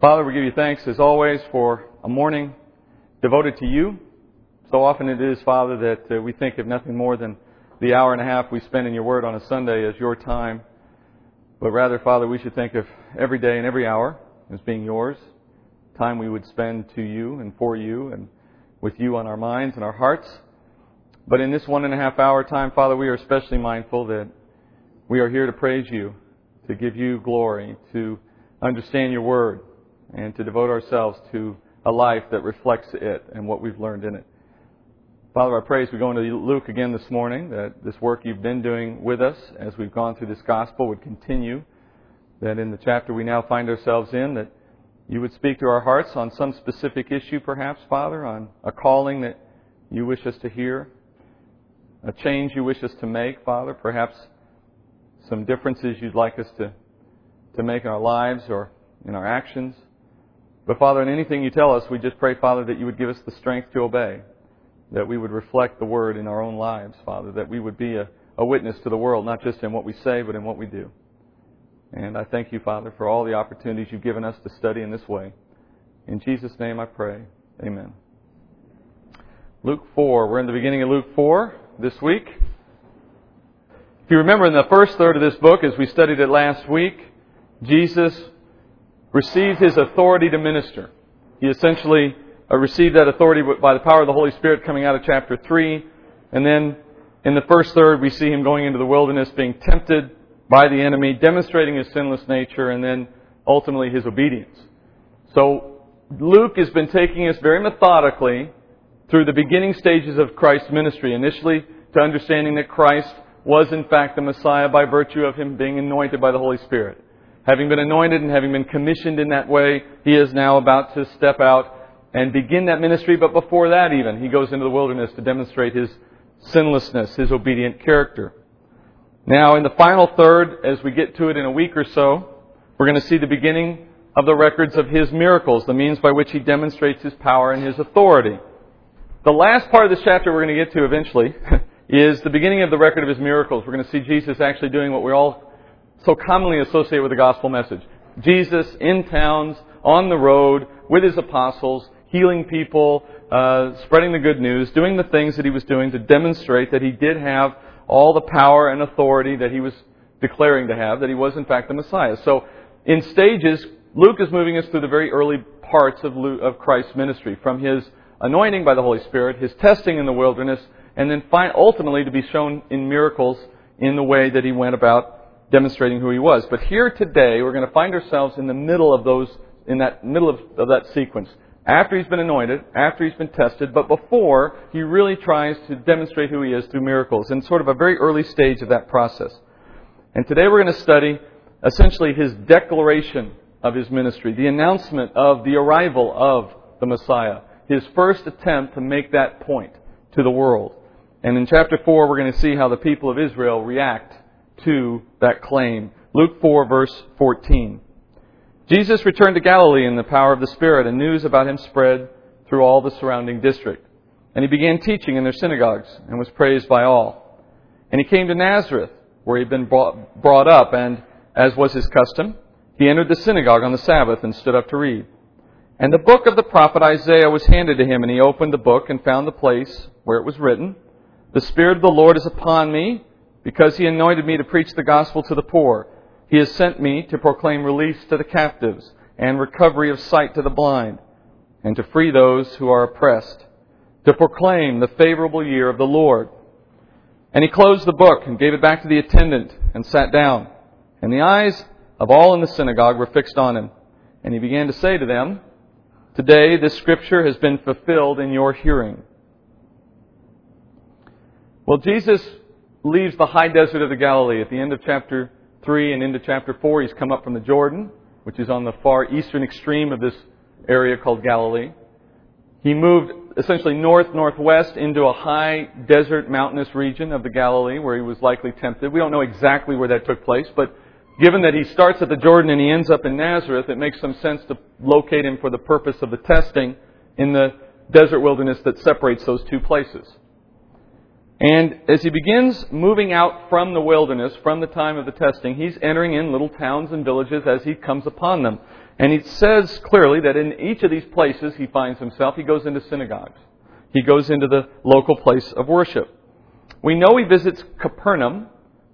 Father, we give you thanks as always for a morning devoted to you. So often it is, Father, that uh, we think of nothing more than the hour and a half we spend in your word on a Sunday as your time. But rather, Father, we should think of every day and every hour as being yours. Time we would spend to you and for you and with you on our minds and our hearts. But in this one and a half hour time, Father, we are especially mindful that we are here to praise you, to give you glory, to understand your word, and to devote ourselves to a life that reflects it and what we've learned in it. Father, I pray as we go into Luke again this morning that this work you've been doing with us as we've gone through this gospel would continue. That in the chapter we now find ourselves in, that you would speak to our hearts on some specific issue, perhaps, Father, on a calling that you wish us to hear, a change you wish us to make, Father, perhaps some differences you'd like us to, to make in our lives or in our actions. But Father, in anything you tell us, we just pray, Father, that you would give us the strength to obey, that we would reflect the word in our own lives, Father, that we would be a, a witness to the world, not just in what we say, but in what we do. And I thank you, Father, for all the opportunities you've given us to study in this way. In Jesus' name I pray. Amen. Luke 4. We're in the beginning of Luke 4 this week. If you remember in the first third of this book, as we studied it last week, Jesus received his authority to minister. He essentially uh, received that authority by the power of the Holy Spirit coming out of chapter 3. And then in the first third, we see him going into the wilderness, being tempted by the enemy, demonstrating his sinless nature, and then ultimately his obedience. So Luke has been taking us very methodically through the beginning stages of Christ's ministry, initially to understanding that Christ was in fact the Messiah by virtue of him being anointed by the Holy Spirit. Having been anointed and having been commissioned in that way, he is now about to step out and begin that ministry, but before that even, he goes into the wilderness to demonstrate his sinlessness, his obedient character. Now, in the final third, as we get to it in a week or so, we're going to see the beginning of the records of his miracles, the means by which he demonstrates his power and his authority. The last part of this chapter we're going to get to eventually is the beginning of the record of his miracles. We're going to see Jesus actually doing what we all so commonly associate with the gospel message. Jesus in towns, on the road, with his apostles, healing people, uh, spreading the good news, doing the things that he was doing to demonstrate that he did have all the power and authority that he was declaring to have, that he was in fact the Messiah. So, in stages, Luke is moving us through the very early parts of, Luke, of Christ's ministry, from his anointing by the Holy Spirit, his testing in the wilderness, and then ultimately to be shown in miracles in the way that he went about demonstrating who he was. But here today, we're going to find ourselves in the middle of those, in that middle of, of that sequence. After he's been anointed, after he's been tested, but before he really tries to demonstrate who he is through miracles, in sort of a very early stage of that process. And today we're going to study essentially his declaration of his ministry, the announcement of the arrival of the Messiah, his first attempt to make that point to the world. And in chapter 4, we're going to see how the people of Israel react to that claim. Luke 4, verse 14. Jesus returned to Galilee in the power of the Spirit, and news about him spread through all the surrounding district. And he began teaching in their synagogues and was praised by all. And he came to Nazareth, where he had been brought up, and, as was his custom, he entered the synagogue on the Sabbath and stood up to read. And the book of the prophet Isaiah was handed to him, and he opened the book and found the place where it was written, the Spirit of the Lord is upon me, because He anointed me to preach the gospel to the poor. He has sent me to proclaim release to the captives and recovery of sight to the blind, and to free those who are oppressed, to proclaim the favorable year of the Lord. And he closed the book and gave it back to the attendant and sat down. And the eyes of all in the synagogue were fixed on him. And he began to say to them, Today this scripture has been fulfilled in your hearing. Well, Jesus leaves the high desert of the Galilee at the end of chapter 3 and into chapter 4. He's come up from the Jordan, which is on the far eastern extreme of this area called Galilee. He moved essentially north northwest into a high desert mountainous region of the Galilee where he was likely tempted. We don't know exactly where that took place, but given that he starts at the Jordan and he ends up in Nazareth, it makes some sense to locate him for the purpose of the testing in the desert wilderness that separates those two places. And as he begins moving out from the wilderness, from the time of the testing, he's entering in little towns and villages as he comes upon them. And he says clearly that in each of these places he finds himself, he goes into synagogues. He goes into the local place of worship. We know he visits Capernaum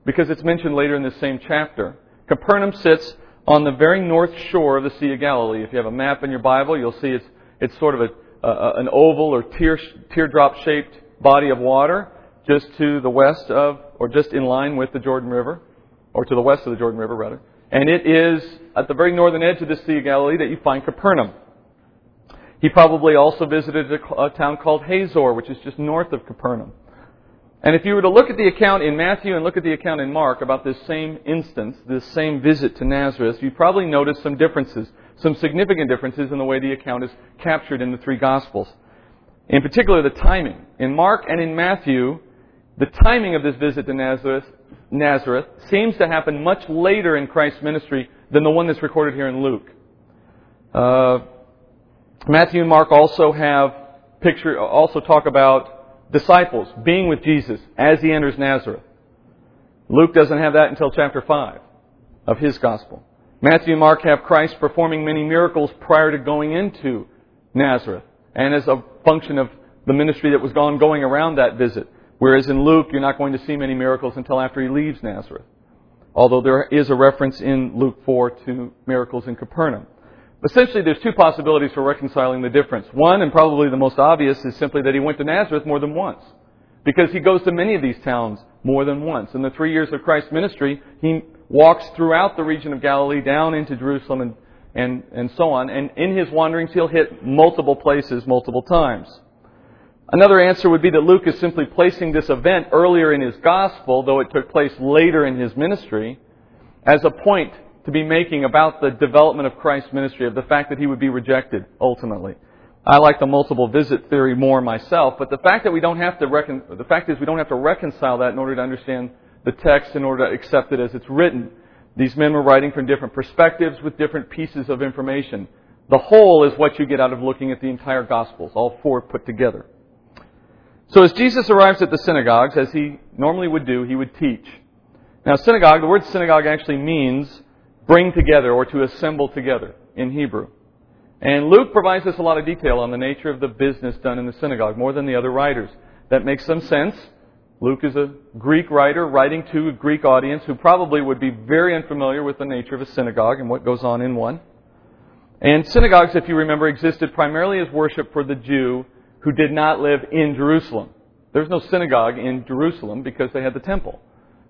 because it's mentioned later in the same chapter. Capernaum sits on the very north shore of the Sea of Galilee. If you have a map in your Bible, you'll see it's, it's sort of a, a, an oval or tear, teardrop shaped body of water just to the west of, or just in line with the Jordan River, or to the west of the Jordan River, rather. And it is at the very northern edge of the Sea of Galilee that you find Capernaum. He probably also visited a, a town called Hazor, which is just north of Capernaum. And if you were to look at the account in Matthew and look at the account in Mark about this same instance, this same visit to Nazareth, you'd probably notice some differences, some significant differences in the way the account is captured in the three Gospels. In particular, the timing. In Mark and in Matthew, the timing of this visit to Nazareth, Nazareth seems to happen much later in Christ's ministry than the one that's recorded here in Luke. Uh, Matthew and Mark also have picture, also talk about disciples being with Jesus as he enters Nazareth. Luke doesn't have that until chapter 5 of his gospel. Matthew and Mark have Christ performing many miracles prior to going into Nazareth and as a function of the ministry that was gone going around that visit. Whereas in Luke, you're not going to see many miracles until after he leaves Nazareth. Although there is a reference in Luke 4 to miracles in Capernaum. Essentially, there's two possibilities for reconciling the difference. One, and probably the most obvious, is simply that he went to Nazareth more than once. Because he goes to many of these towns more than once. In the three years of Christ's ministry, he walks throughout the region of Galilee down into Jerusalem and, and, and so on. And in his wanderings, he'll hit multiple places multiple times. Another answer would be that Luke is simply placing this event earlier in his gospel, though it took place later in his ministry, as a point to be making about the development of Christ's ministry, of the fact that he would be rejected ultimately. I like the multiple visit theory more myself, but the fact that we don't have to recon- the fact is we don't have to reconcile that in order to understand the text, in order to accept it as it's written. These men were writing from different perspectives with different pieces of information. The whole is what you get out of looking at the entire Gospels, all four put together. So as Jesus arrives at the synagogues, as he normally would do, he would teach. Now, synagogue, the word synagogue actually means bring together or to assemble together in Hebrew. And Luke provides us a lot of detail on the nature of the business done in the synagogue, more than the other writers. That makes some sense. Luke is a Greek writer writing to a Greek audience who probably would be very unfamiliar with the nature of a synagogue and what goes on in one. And synagogues, if you remember, existed primarily as worship for the Jew who did not live in Jerusalem. There's no synagogue in Jerusalem because they had the temple.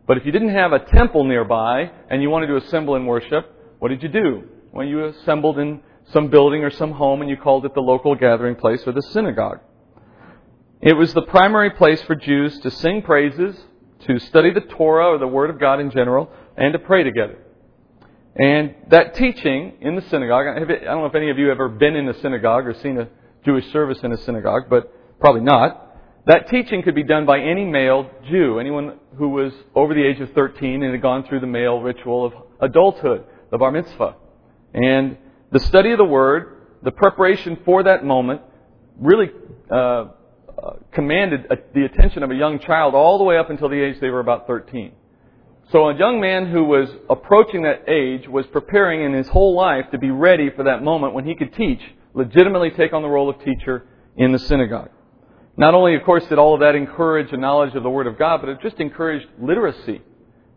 But if you didn't have a temple nearby and you wanted to assemble in worship, what did you do? Well, you assembled in some building or some home and you called it the local gathering place or the synagogue. It was the primary place for Jews to sing praises, to study the Torah or the Word of God in general, and to pray together. And that teaching in the synagogue, I don't know if any of you have ever been in a synagogue or seen a Jewish service in a synagogue, but probably not. That teaching could be done by any male Jew, anyone who was over the age of 13 and had gone through the male ritual of adulthood, the bar mitzvah. And the study of the Word, the preparation for that moment, really uh, uh, commanded the attention of a young child all the way up until the age they were about 13. So a young man who was approaching that age was preparing in his whole life to be ready for that moment when he could teach legitimately take on the role of teacher in the synagogue. Not only, of course, did all of that encourage a knowledge of the Word of God, but it just encouraged literacy.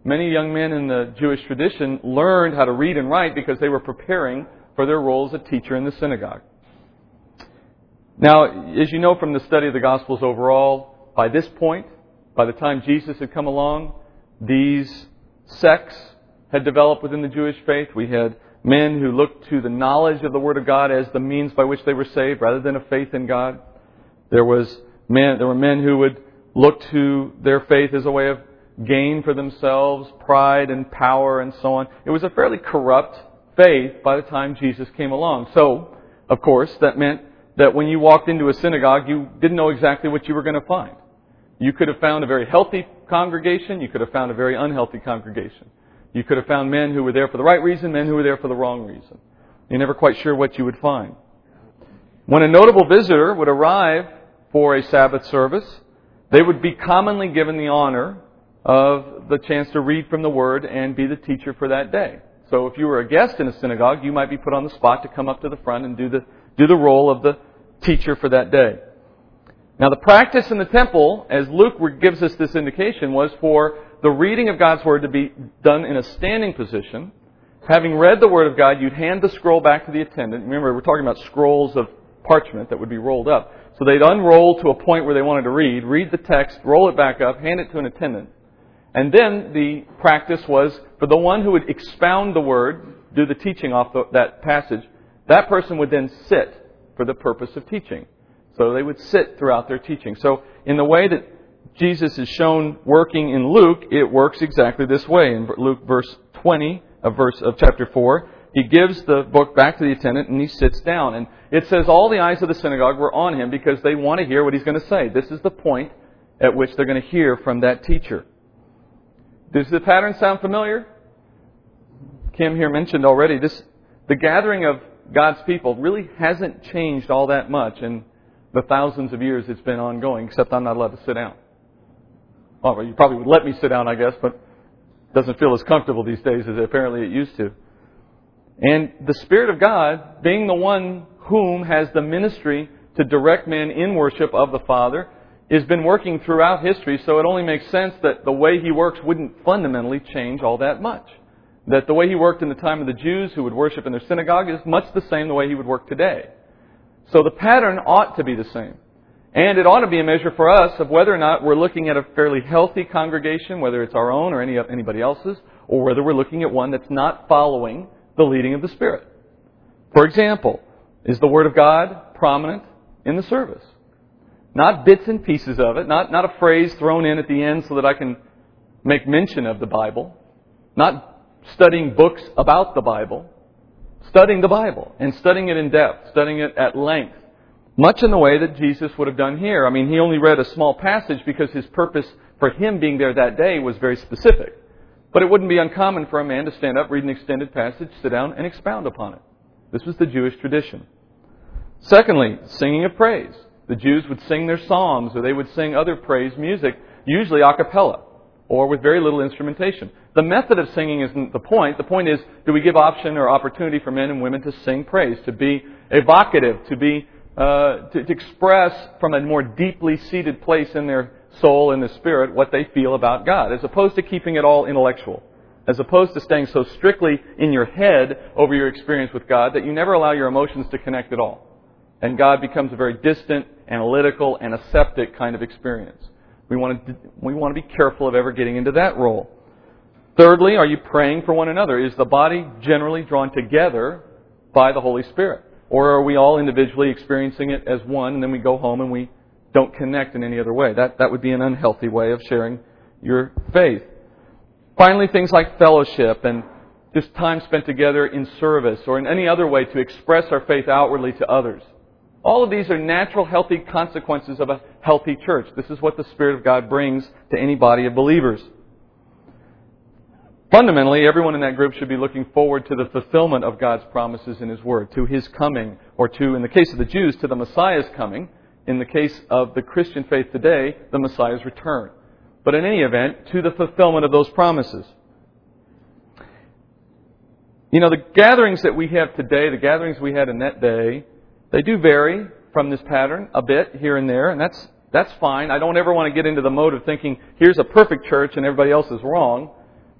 Many young men in the Jewish tradition learned how to read and write because they were preparing for their role as a teacher in the synagogue. Now, as you know from the study of the Gospels overall, by this point, by the time Jesus had come along, these sects had developed within the Jewish faith. We had men who looked to the knowledge of the Word of God as the means by which they were saved rather than a faith in God. There was men, there were men who would look to their faith as a way of gain for themselves, pride and power and so on. It was a fairly corrupt faith by the time Jesus came along. So, of course, that meant that when you walked into a synagogue, you didn't know exactly what you were going to find. You could have found a very healthy congregation, you could have found a very unhealthy congregation. You could have found men who were there for the right reason, men who were there for the wrong reason. You're never quite sure what you would find. When a notable visitor would arrive for a Sabbath service, they would be commonly given the honor of the chance to read from the Word and be the teacher for that day. So if you were a guest in a synagogue, you might be put on the spot to come up to the front and do the, do the role of the teacher for that day. Now the practice in the temple, as Luke gives us this indication, was for the reading of God's Word to be done in a standing position. Having read the Word of God, you'd hand the scroll back to the attendant. Remember, we're talking about scrolls of parchment that would be rolled up. So they'd unroll to a point where they wanted to read, read the text, roll it back up, hand it to an attendant. And then the practice was for the one who would expound the Word, do the teaching off the, that passage, that person would then sit for the purpose of teaching. So they would sit throughout their teaching. So in the way that Jesus is shown working in Luke, it works exactly this way. In Luke verse 20 of verse of chapter 4, he gives the book back to the attendant and he sits down. And it says all the eyes of the synagogue were on him because they want to hear what he's going to say. This is the point at which they're going to hear from that teacher. Does the pattern sound familiar? Kim here mentioned already this the gathering of God's people really hasn't changed all that much in the thousands of years it's been ongoing, except I'm not allowed to sit down. Well, you probably would let me sit down, I guess, but it doesn't feel as comfortable these days as apparently it used to. And the Spirit of God, being the one whom has the ministry to direct men in worship of the Father, has been working throughout history, so it only makes sense that the way He works wouldn't fundamentally change all that much. That the way He worked in the time of the Jews who would worship in their synagogue is much the same the way He would work today. So the pattern ought to be the same. And it ought to be a measure for us of whether or not we're looking at a fairly healthy congregation, whether it's our own or any, anybody else's, or whether we're looking at one that's not following the leading of the Spirit. For example, is the Word of God prominent in the service? Not bits and pieces of it, not, not a phrase thrown in at the end so that I can make mention of the Bible, not studying books about the Bible, studying the Bible and studying it in depth, studying it at length, much in the way that Jesus would have done here. I mean, he only read a small passage because his purpose for him being there that day was very specific. But it wouldn't be uncommon for a man to stand up, read an extended passage, sit down, and expound upon it. This was the Jewish tradition. Secondly, singing of praise. The Jews would sing their psalms or they would sing other praise music, usually a cappella or with very little instrumentation. The method of singing isn't the point. The point is, do we give option or opportunity for men and women to sing praise, to be evocative, to be uh, to, to express from a more deeply seated place in their soul and the spirit what they feel about God, as opposed to keeping it all intellectual, as opposed to staying so strictly in your head over your experience with God that you never allow your emotions to connect at all. And God becomes a very distant, analytical, and aseptic kind of experience. We want to, we want to be careful of ever getting into that role. Thirdly, are you praying for one another? Is the body generally drawn together by the Holy Spirit? Or are we all individually experiencing it as one and then we go home and we don't connect in any other way? That, that would be an unhealthy way of sharing your faith. Finally, things like fellowship and just time spent together in service or in any other way to express our faith outwardly to others. All of these are natural, healthy consequences of a healthy church. This is what the Spirit of God brings to any body of believers. Fundamentally, everyone in that group should be looking forward to the fulfillment of God's promises in His Word, to His coming, or to, in the case of the Jews, to the Messiah's coming. In the case of the Christian faith today, the Messiah's return. But in any event, to the fulfillment of those promises. You know, the gatherings that we have today, the gatherings we had in that day, they do vary from this pattern a bit here and there, and that's, that's fine. I don't ever want to get into the mode of thinking, here's a perfect church and everybody else is wrong.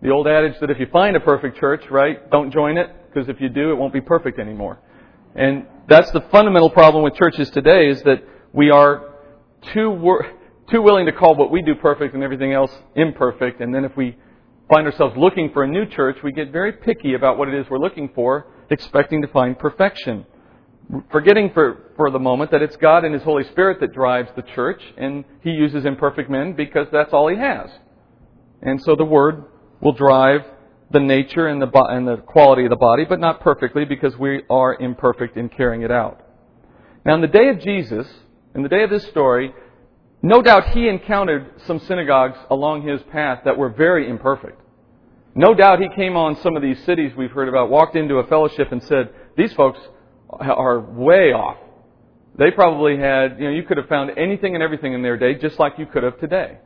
The old adage that if you find a perfect church, right, don't join it, because if you do, it won't be perfect anymore. And that's the fundamental problem with churches today is that we are too, wor- too willing to call what we do perfect and everything else imperfect. And then if we find ourselves looking for a new church, we get very picky about what it is we're looking for, expecting to find perfection forgetting for, for the moment that it's God and His Holy Spirit that drives the church, and He uses imperfect men because that's all He has. And so the Word will drive the nature and the, and the quality of the body, but not perfectly because we are imperfect in carrying it out. Now, in the day of Jesus, in the day of this story, no doubt he encountered some synagogues along his path that were very imperfect. No doubt he came on some of these cities we've heard about, walked into a fellowship and said, These folks are way off. They probably had, you know, you could have found anything and everything in their day just like you could have today.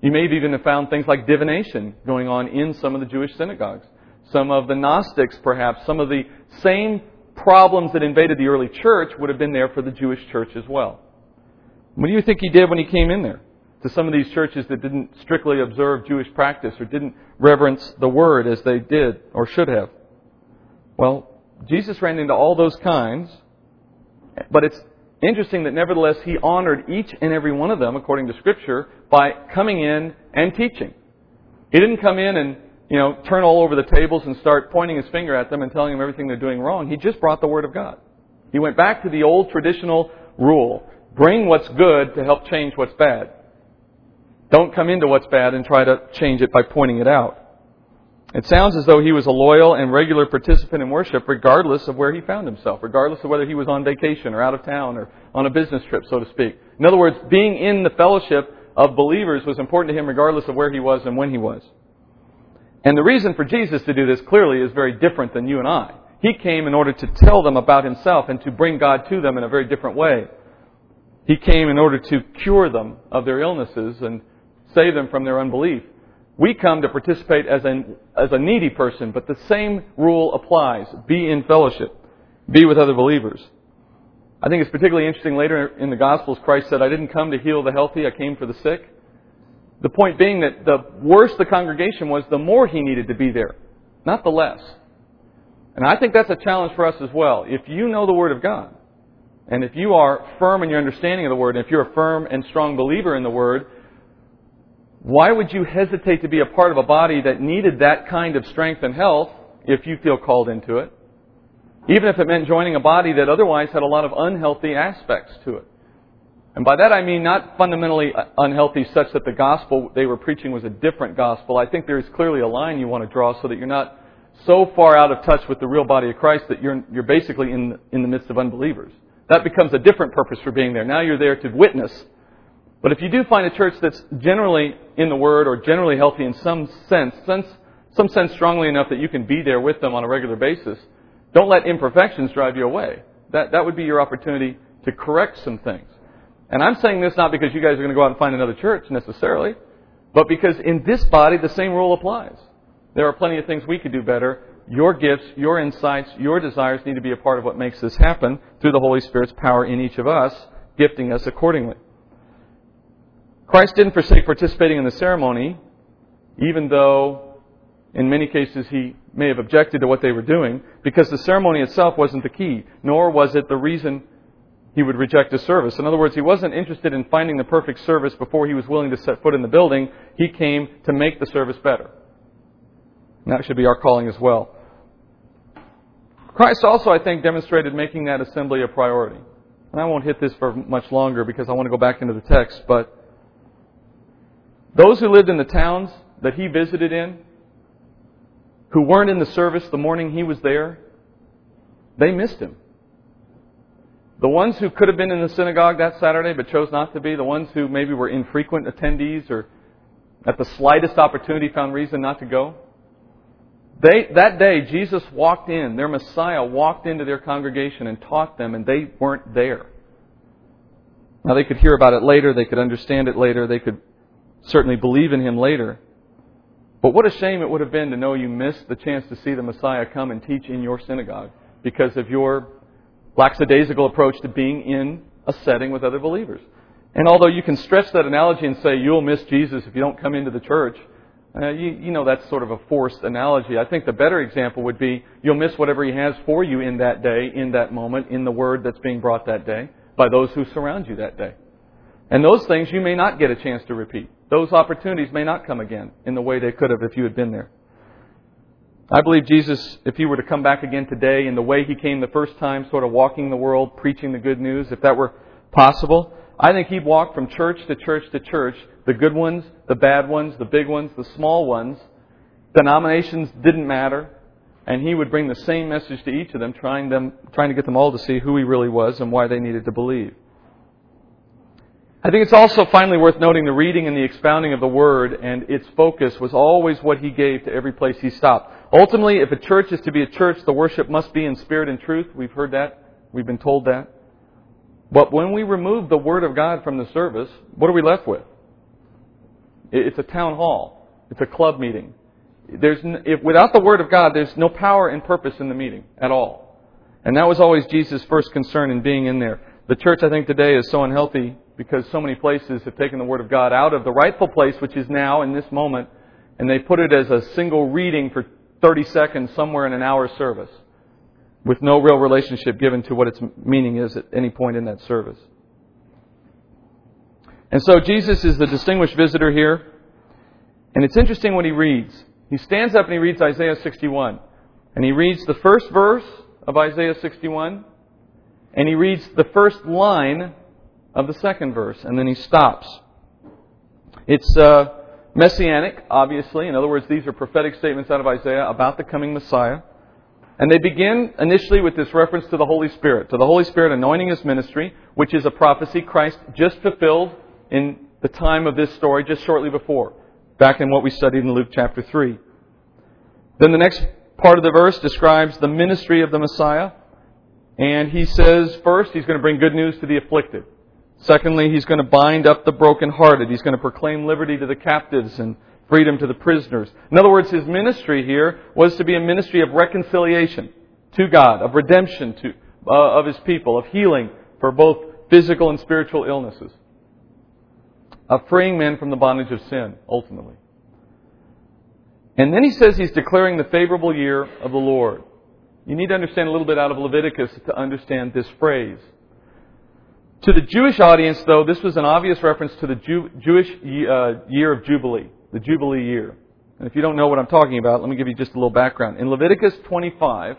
You may have even found things like divination going on in some of the Jewish synagogues. some of the Gnostics perhaps, some of the same problems that invaded the early church would have been there for the Jewish church as well. What do you think he did when he came in there? To some of these churches that didn't strictly observe Jewish practice or didn't reverence the word as they did or should have. Well, Jesus ran into all those kinds, but it's interesting that nevertheless he honored each and every one of them, according to Scripture, by coming in and teaching. He didn't come in and you know, turn all over the tables and start pointing his finger at them and telling them everything they're doing wrong. He just brought the Word of God. He went back to the old traditional rule. Bring what's good to help change what's bad. Don't come into what's bad and try to change it by pointing it out. It sounds as though he was a loyal and regular participant in worship regardless of where he found himself, regardless of whether he was on vacation or out of town or on a business trip, so to speak. In other words, being in the fellowship of believers was important to him regardless of where he was and when he was. And the reason for Jesus to do this clearly is very different than you and I. He came in order to tell them about himself and to bring God to them in a very different way. He came in order to cure them of their illnesses and save them from their unbelief. We come to participate as a, as a needy person, but the same rule applies. Be in fellowship. Be with other believers. I think it's particularly interesting later in the Gospels, Christ said, I didn't come to heal the healthy, I came for the sick. The point being that the worse the congregation was, the more he needed to be there, not the less. And I think that's a challenge for us as well. If you know the Word of God, and if you are firm in your understanding of the Word, and if you're a firm and strong believer in the Word, why would you hesitate to be a part of a body that needed that kind of strength and health if you feel called into it? Even if it meant joining a body that otherwise had a lot of unhealthy aspects to it. And by that I mean not fundamentally unhealthy such that the gospel they were preaching was a different gospel. I think there is clearly a line you want to draw so that you're not so far out of touch with the real body of Christ that you're, you're basically in, in the midst of unbelievers. That becomes a different purpose for being there. Now you're there to witness. But if you do find a church that's generally in the Word or generally healthy in some sense, sense some sense strongly enough that you can be there with them on a regular basis, don't let imperfections drive you away. That, that would be your opportunity to correct some things. And I'm saying this not because you guys are going to go out and find another church necessarily, but because in this body the same rule applies. There are plenty of things we could do better. Your gifts, your insights, your desires need to be a part of what makes this happen through the Holy Spirit's power in each of us, gifting us accordingly. Christ didn't forsake participating in the ceremony, even though in many cases he may have objected to what they were doing, because the ceremony itself wasn't the key, nor was it the reason he would reject a service. In other words, he wasn't interested in finding the perfect service before he was willing to set foot in the building. He came to make the service better. And that should be our calling as well. Christ also, I think, demonstrated making that assembly a priority. And I won't hit this for much longer because I want to go back into the text, but those who lived in the towns that he visited in, who weren't in the service the morning he was there, they missed him. The ones who could have been in the synagogue that Saturday but chose not to be, the ones who maybe were infrequent attendees or at the slightest opportunity found reason not to go, they, that day, Jesus walked in, their Messiah walked into their congregation and taught them, and they weren't there. Now, they could hear about it later, they could understand it later, they could certainly believe in him later. But what a shame it would have been to know you missed the chance to see the Messiah come and teach in your synagogue because of your lackadaisical approach to being in a setting with other believers. And although you can stretch that analogy and say you'll miss Jesus if you don't come into the church, uh, you, you know that's sort of a forced analogy. I think the better example would be you'll miss whatever He has for you in that day, in that moment, in the Word that's being brought that day, by those who surround you that day. And those things you may not get a chance to repeat. Those opportunities may not come again in the way they could have if you had been there. I believe Jesus, if he were to come back again today in the way he came the first time, sort of walking the world, preaching the good news, if that were possible, I think he'd walk from church to church to church, the good ones, the bad ones, the big ones, the small ones. Denominations didn't matter, and he would bring the same message to each of them, trying them, trying to get them all to see who he really was and why they needed to believe. I think it's also finally worth noting the reading and the expounding of the Word and its focus was always what he gave to every place he stopped. Ultimately, if a church is to be a church, the worship must be in spirit and truth. We've heard that. We've been told that. But when we remove the Word of God from the service, what are we left with? It's a town hall. It's a club meeting. there's, if, without the Word of God, there's no power and purpose in the meeting at all. And that was always Jesus' first concern in being in there. The church, I think, today is so unhealthy because so many places have taken the Word of God out of the rightful place, which is now in this moment, and they put it as a single reading for 30 seconds somewhere in an hour service with no real relationship given to what its meaning is at any point in that service. And so Jesus is the distinguished visitor here. And it's interesting what he reads. He stands up and he reads Isaiah 61. And he reads the first verse of Isaiah 61. And he reads the first line of the second verse. And then he stops. It's uh, messianic, obviously. In other words, these are prophetic statements out of Isaiah about the coming Messiah. And they begin initially with this reference to the Holy Spirit, to the Holy Spirit anointing his ministry, which is a prophecy Christ just fulfilled in the time of this story, just shortly before, back in what we studied in Luke chapter 3. Then the next part of the verse describes the ministry of the Messiah. And he says, first, he's going to bring good news to the afflicted. Secondly, he's going to bind up the brokenhearted. He's going to proclaim liberty to the captives and freedom to the prisoners. In other words, his ministry here was to be a ministry of reconciliation to God, of redemption to, uh, of his people, of healing for both physical and spiritual illnesses, of freeing men from the bondage of sin, ultimately. And then he says he's declaring the favorable year of the Lord. You need to understand a little bit out of Leviticus to understand this phrase. To the Jewish audience, though, this was an obvious reference to the Jew, Jewish uh, year of Jubilee the Jubilee year. And if you don't know what I'm talking about, let me give you just a little background. In Leviticus 25,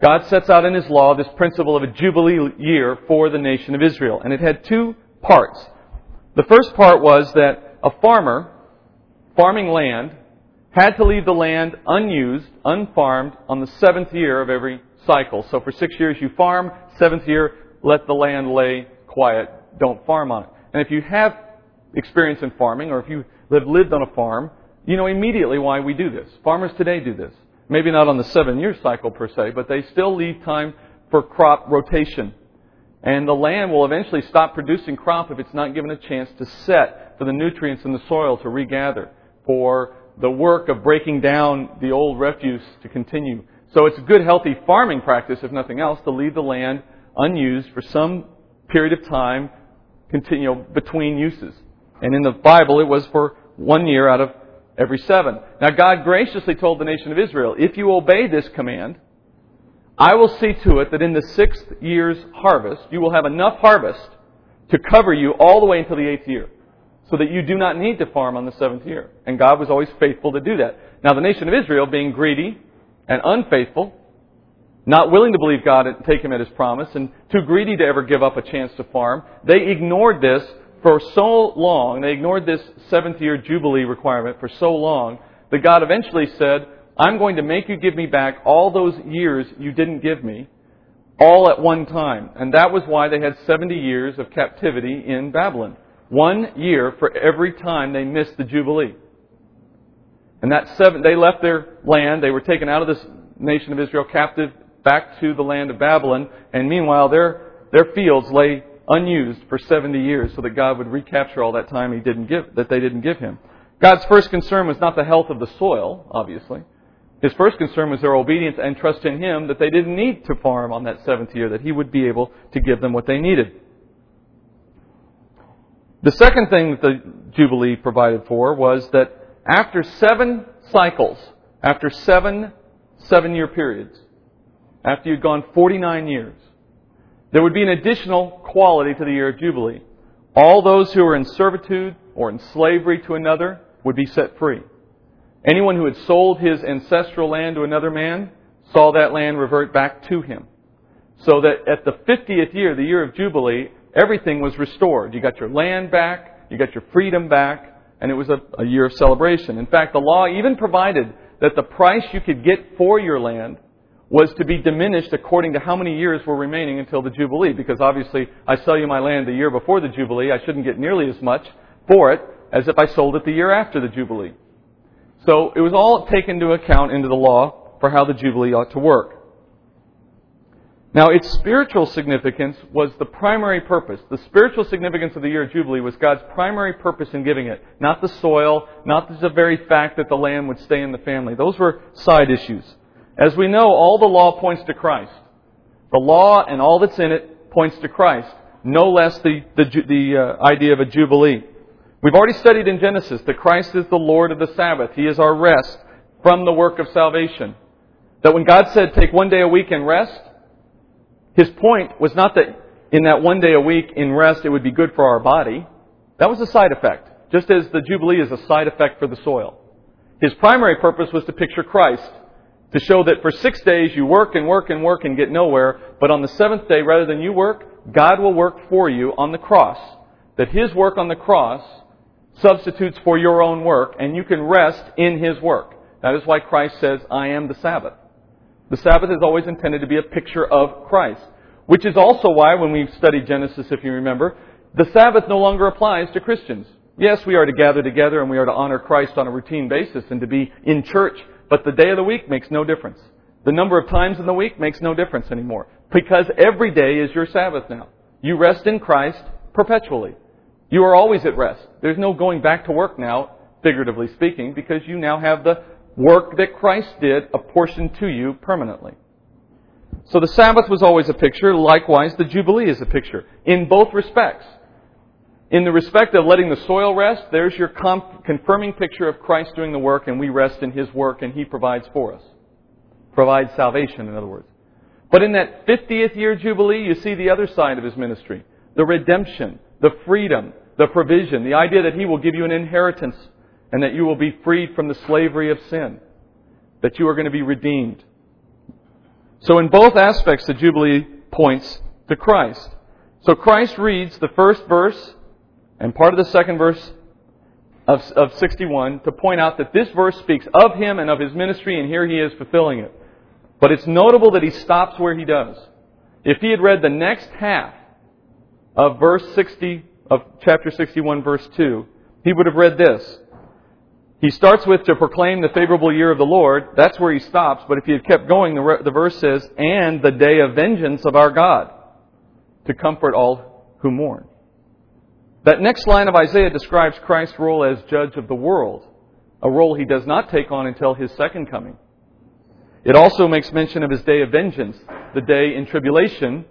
God sets out in His law this principle of a Jubilee year for the nation of Israel. And it had two parts. The first part was that a farmer farming land had to leave the land unused, unfarmed, on the seventh year of every cycle. So for six years you farm, seventh year, let the land lay quiet, don't farm on it. And if you have experience in farming, or if you have lived on a farm, you know immediately why we do this. Farmers today do this. Maybe not on the seven year cycle per se, but they still leave time for crop rotation. And the land will eventually stop producing crop if it's not given a chance to set for the nutrients in the soil to regather, for the work of breaking down the old refuse to continue. So it's a good, healthy farming practice, if nothing else, to leave the land unused for some period of time, continue between uses. And in the Bible, it was for one year out of every seven. Now, God graciously told the nation of Israel, if you obey this command, I will see to it that in the sixth year's harvest, you will have enough harvest to cover you all the way until the eighth year. So that you do not need to farm on the seventh year. And God was always faithful to do that. Now, the nation of Israel, being greedy and unfaithful, not willing to believe God and take Him at His promise, and too greedy to ever give up a chance to farm, they ignored this for so long, they ignored this seventh year Jubilee requirement for so long, that God eventually said, I'm going to make you give me back all those years you didn't give me, all at one time. And that was why they had 70 years of captivity in Babylon. One year for every time they missed the Jubilee. And that seven, they left their land, they were taken out of this nation of Israel captive back to the land of Babylon, and meanwhile their, their fields lay unused for 70 years so that God would recapture all that time he didn't give, that they didn't give him. God's first concern was not the health of the soil, obviously. His first concern was their obedience and trust in him that they didn't need to farm on that seventh year, that he would be able to give them what they needed. The second thing that the Jubilee provided for was that after seven cycles, after seven seven year periods, after you'd gone 49 years, there would be an additional quality to the year of Jubilee. All those who were in servitude or in slavery to another would be set free. Anyone who had sold his ancestral land to another man saw that land revert back to him. So that at the 50th year, the year of Jubilee, everything was restored. You got your land back, you got your freedom back, and it was a, a year of celebration. In fact, the law even provided that the price you could get for your land was to be diminished according to how many years were remaining until the Jubilee. Because obviously, I sell you my land the year before the Jubilee, I shouldn't get nearly as much for it as if I sold it the year after the Jubilee. So it was all taken into account into the law for how the Jubilee ought to work. Now, its spiritual significance was the primary purpose. The spiritual significance of the year of Jubilee was God's primary purpose in giving it. Not the soil, not the very fact that the land would stay in the family. Those were side issues. As we know, all the law points to Christ. The law and all that's in it points to Christ. No less the, the, the uh, idea of a Jubilee. We've already studied in Genesis that Christ is the Lord of the Sabbath. He is our rest from the work of salvation. That when God said, take one day a week and rest, his point was not that in that one day a week in rest it would be good for our body. That was a side effect, just as the Jubilee is a side effect for the soil. His primary purpose was to picture Christ, to show that for six days you work and work and work and get nowhere, but on the seventh day, rather than you work, God will work for you on the cross. That His work on the cross substitutes for your own work, and you can rest in His work. That is why Christ says, I am the Sabbath. The Sabbath is always intended to be a picture of Christ. Which is also why, when we study Genesis, if you remember, the Sabbath no longer applies to Christians. Yes, we are to gather together and we are to honor Christ on a routine basis and to be in church, but the day of the week makes no difference. The number of times in the week makes no difference anymore. Because every day is your Sabbath now. You rest in Christ perpetually. You are always at rest. There's no going back to work now, figuratively speaking, because you now have the work that Christ did apportioned to you permanently. So the Sabbath was always a picture. Likewise, the Jubilee is a picture in both respects. In the respect of letting the soil rest, there's your confirming picture of Christ doing the work, and we rest in His work, and He provides for us. Provides salvation, in other words. But in that 50th year Jubilee, you see the other side of His ministry. The redemption, the freedom, the provision, the idea that He will give you an inheritance and that you will be freed from the slavery of sin, that you are going to be redeemed. So in both aspects, the Jubilee points to Christ. So Christ reads the first verse and part of the second verse of, of 61 to point out that this verse speaks of him and of his ministry, and here he is fulfilling it. But it's notable that he stops where he does. If he had read the next half of verse 60, of chapter 61, verse 2, he would have read this. He starts with to proclaim the favorable year of the Lord. That's where he stops. But if he had kept going, the, the verse says, and the day of vengeance of our God to comfort all who mourn. That next line of Isaiah describes Christ's role as judge of the world, a role he does not take on until his second coming. It also makes mention of his day of vengeance, the day in tribulation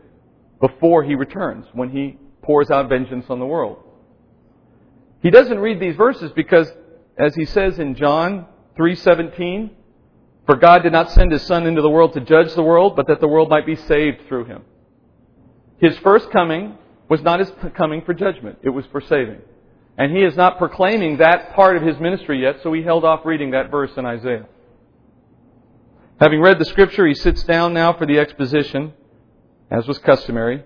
before he returns, when he pours out vengeance on the world. He doesn't read these verses because as he says in John 3:17, for God did not send his son into the world to judge the world, but that the world might be saved through him. His first coming was not his coming for judgment, it was for saving. And he is not proclaiming that part of his ministry yet, so he held off reading that verse in Isaiah. Having read the scripture, he sits down now for the exposition, as was customary,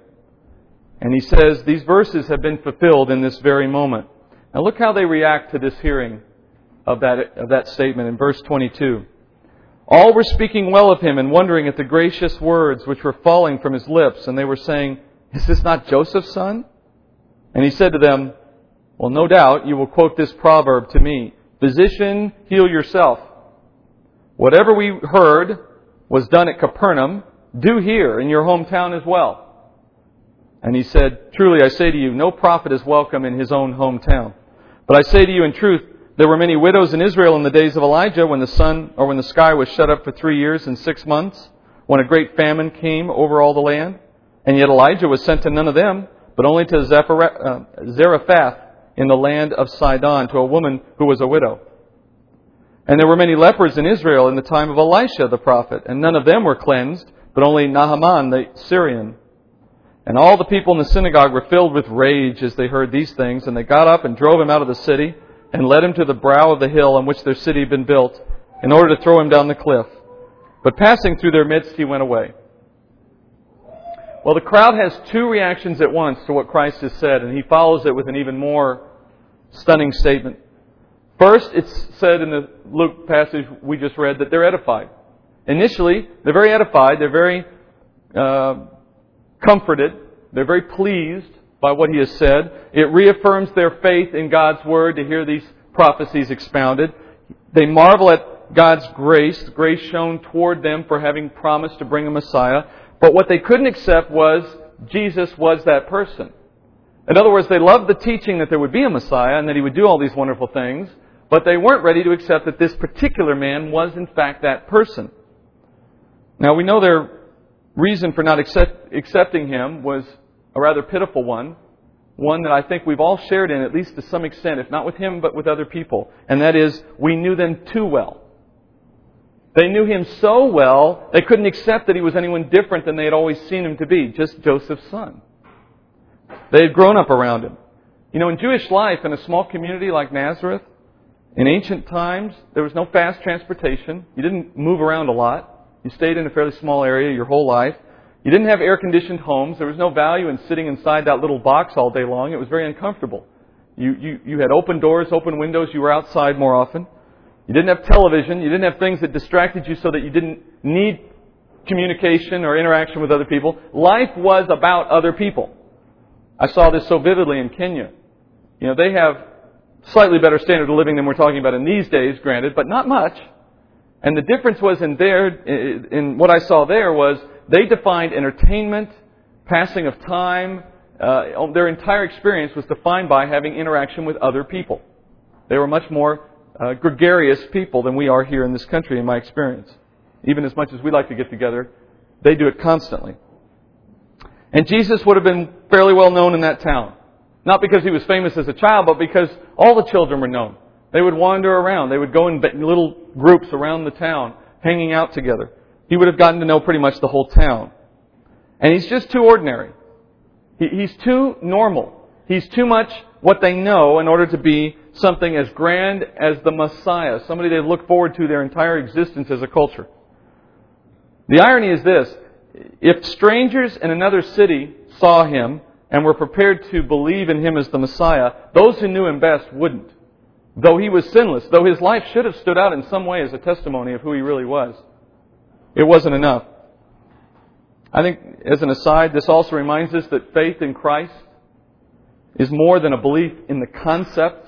and he says, These verses have been fulfilled in this very moment. Now look how they react to this hearing of that, of that statement in verse 22. All were speaking well of him and wondering at the gracious words which were falling from his lips, and they were saying, Is this not Joseph's son? And he said to them, Well, no doubt you will quote this proverb to me Physician, heal yourself. Whatever we heard was done at Capernaum, do here in your hometown as well. And he said, Truly I say to you, no prophet is welcome in his own hometown. But I say to you in truth, there were many widows in Israel in the days of Elijah when the sun or when the sky was shut up for three years and six months, when a great famine came over all the land. And yet Elijah was sent to none of them, but only to uh, Zarephath in the land of Sidon, to a woman who was a widow. And there were many lepers in Israel in the time of Elisha the prophet, and none of them were cleansed, but only Naaman the Syrian. And all the people in the synagogue were filled with rage as they heard these things, and they got up and drove him out of the city and led him to the brow of the hill on which their city had been built, in order to throw him down the cliff. But passing through their midst, he went away. Well, the crowd has two reactions at once to what Christ has said, and he follows it with an even more stunning statement. First, it's said in the Luke passage we just read that they're edified. Initially, they're very edified, they're very uh, comforted, they're very pleased by what he has said. It reaffirms their faith in God's word to hear these prophecies expounded. They marvel at God's grace, grace shown toward them for having promised to bring a Messiah. But what they couldn't accept was Jesus was that person. In other words, they loved the teaching that there would be a Messiah and that he would do all these wonderful things, but they weren't ready to accept that this particular man was in fact that person. Now we know their reason for not accept, accepting him was a rather pitiful one, one that I think we've all shared in at least to some extent, if not with him, but with other people. And that is, we knew them too well. They knew him so well, they couldn't accept that he was anyone different than they had always seen him to be, just Joseph's son. They had grown up around him. You know, in Jewish life, in a small community like Nazareth, in ancient times, there was no fast transportation. You didn't move around a lot. You stayed in a fairly small area your whole life. You didn't have air conditioned homes. There was no value in sitting inside that little box all day long. It was very uncomfortable. You, you, you had open doors, open windows. You were outside more often. You didn't have television. You didn't have things that distracted you so that you didn't need communication or interaction with other people. Life was about other people. I saw this so vividly in Kenya. You know, they have slightly better standard of living than we're talking about in these days, granted, but not much. And the difference was in there, in what I saw there was they defined entertainment, passing of time, uh, their entire experience was defined by having interaction with other people. They were much more uh, gregarious people than we are here in this country, in my experience. Even as much as we like to get together, they do it constantly. And Jesus would have been fairly well known in that town. Not because he was famous as a child, but because all the children were known. They would wander around. They would go in little groups around the town, hanging out together. He would have gotten to know pretty much the whole town. And he's just too ordinary. he's too normal. He's too much what they know in order to be something as grand as the Messiah, somebody they look forward to their entire existence as a culture. The irony is this if strangers in another city saw him and were prepared to believe in him as the Messiah, those who knew him best wouldn't. Though he was sinless, though his life should have stood out in some way as a testimony of who he really was, it wasn't enough. I think, as an aside, this also reminds us that faith in Christ is more than a belief in the concept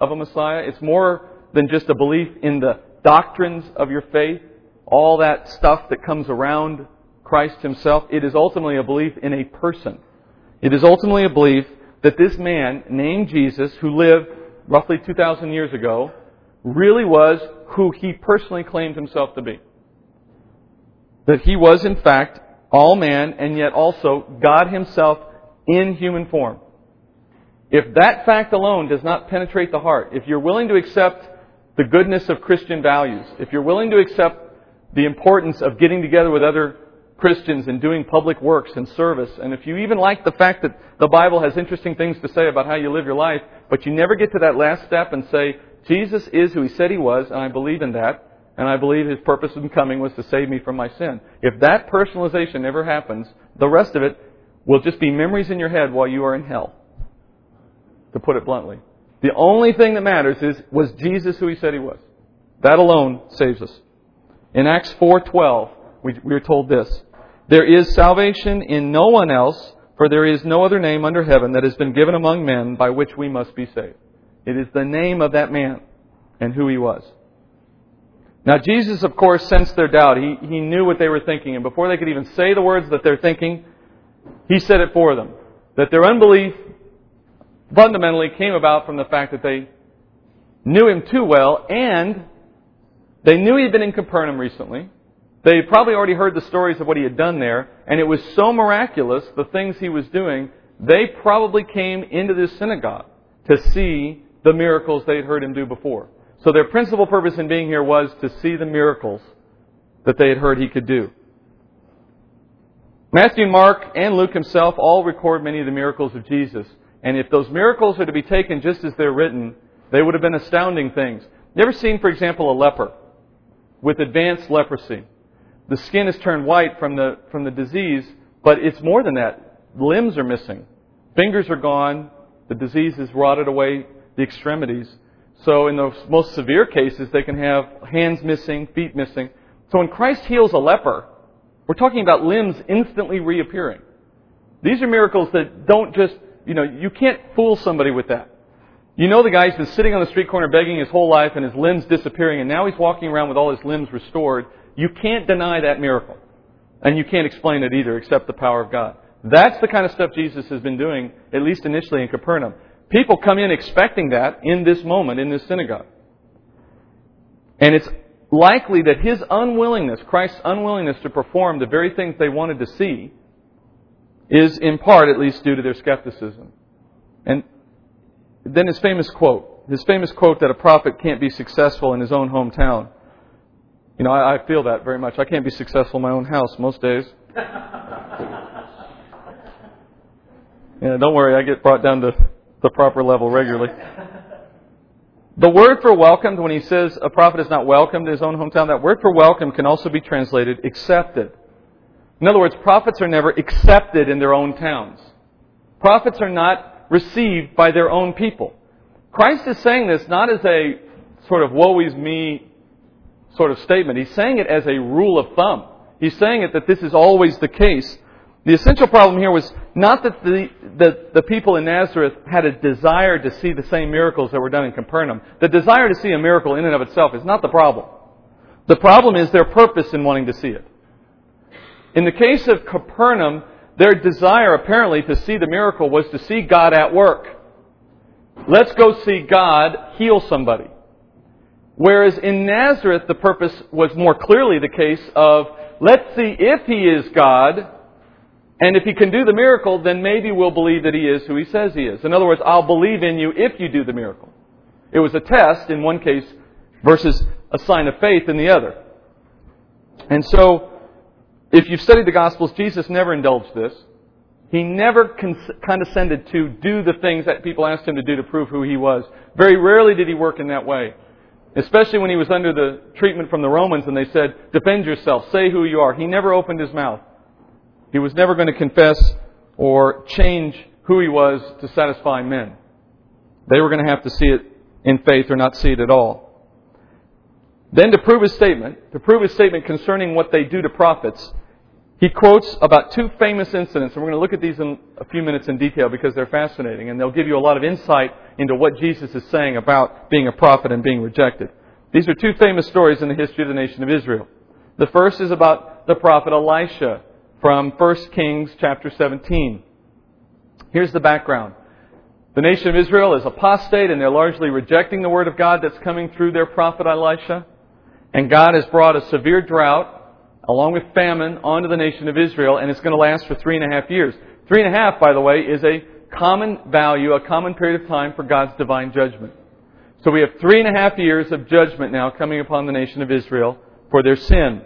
of a Messiah. It's more than just a belief in the doctrines of your faith, all that stuff that comes around Christ Himself. It is ultimately a belief in a person. It is ultimately a belief that this man named Jesus, who lived roughly 2,000 years ago, really was who he personally claimed himself to be. That he was, in fact, all man and yet also God Himself in human form. If that fact alone does not penetrate the heart, if you're willing to accept the goodness of Christian values, if you're willing to accept the importance of getting together with other Christians and doing public works and service, and if you even like the fact that the Bible has interesting things to say about how you live your life, but you never get to that last step and say, Jesus is who He said He was, and I believe in that, and I believe His purpose in coming was to save me from my sin. If that personalization never happens, the rest of it will just be memories in your head while you are in hell to put it bluntly. The only thing that matters is, was Jesus who he said he was? That alone saves us. In Acts 4.12, we, we are told this. There is salvation in no one else, for there is no other name under heaven that has been given among men by which we must be saved. It is the name of that man and who he was. Now, Jesus, of course, sensed their doubt. He, he knew what they were thinking. And before they could even say the words that they're thinking, he said it for them. That their unbelief fundamentally came about from the fact that they knew him too well and they knew he had been in Capernaum recently. They probably already heard the stories of what he had done there, and it was so miraculous, the things he was doing, they probably came into this synagogue to see the miracles they had heard him do before. So their principal purpose in being here was to see the miracles that they had heard he could do. Matthew, Mark, and Luke himself all record many of the miracles of Jesus. And if those miracles are to be taken just as they're written, they would have been astounding things. You ever seen, for example, a leper with advanced leprosy? The skin is turned white from the, from the disease, but it's more than that. Limbs are missing. Fingers are gone. The disease has rotted away the extremities. So in the most severe cases, they can have hands missing, feet missing. So when Christ heals a leper, we're talking about limbs instantly reappearing. These are miracles that don't just you know, you can't fool somebody with that. You know the guy's been sitting on the street corner begging his whole life and his limbs disappearing and now he's walking around with all his limbs restored. You can't deny that miracle. And you can't explain it either except the power of God. That's the kind of stuff Jesus has been doing, at least initially in Capernaum. People come in expecting that in this moment in this synagogue. And it's likely that his unwillingness, Christ's unwillingness to perform the very things they wanted to see, is in part at least due to their skepticism. And then his famous quote, his famous quote that a prophet can't be successful in his own hometown. You know, I, I feel that very much. I can't be successful in my own house most days. yeah, don't worry, I get brought down to the proper level regularly. The word for welcomed, when he says a prophet is not welcomed in his own hometown, that word for welcome can also be translated accepted. In other words, prophets are never accepted in their own towns. Prophets are not received by their own people. Christ is saying this not as a sort of woe is me sort of statement. He's saying it as a rule of thumb. He's saying it that this is always the case the essential problem here was not that the, the, the, people in Nazareth had a desire to see the same miracles that were done in Capernaum. The desire to see a miracle in and of itself is not the problem. The problem is their purpose in wanting to see it. In the case of Capernaum, their desire apparently to see the miracle was to see God at work. Let's go see God heal somebody. Whereas in Nazareth, the purpose was more clearly the case of, let's see if He is God and if he can do the miracle, then maybe we'll believe that he is who he says he is. In other words, I'll believe in you if you do the miracle. It was a test in one case versus a sign of faith in the other. And so, if you've studied the Gospels, Jesus never indulged this. He never condescended to do the things that people asked him to do to prove who he was. Very rarely did he work in that way. Especially when he was under the treatment from the Romans and they said, defend yourself, say who you are. He never opened his mouth. He was never going to confess or change who he was to satisfy men. They were going to have to see it in faith or not see it at all. Then to prove his statement, to prove his statement concerning what they do to prophets, he quotes about two famous incidents, and we're going to look at these in a few minutes in detail because they're fascinating, and they'll give you a lot of insight into what Jesus is saying about being a prophet and being rejected. These are two famous stories in the history of the nation of Israel. The first is about the prophet Elisha, from 1 Kings chapter 17. Here's the background. The nation of Israel is apostate and they're largely rejecting the word of God that's coming through their prophet Elisha. And God has brought a severe drought along with famine onto the nation of Israel and it's going to last for three and a half years. Three and a half, by the way, is a common value, a common period of time for God's divine judgment. So we have three and a half years of judgment now coming upon the nation of Israel for their sin.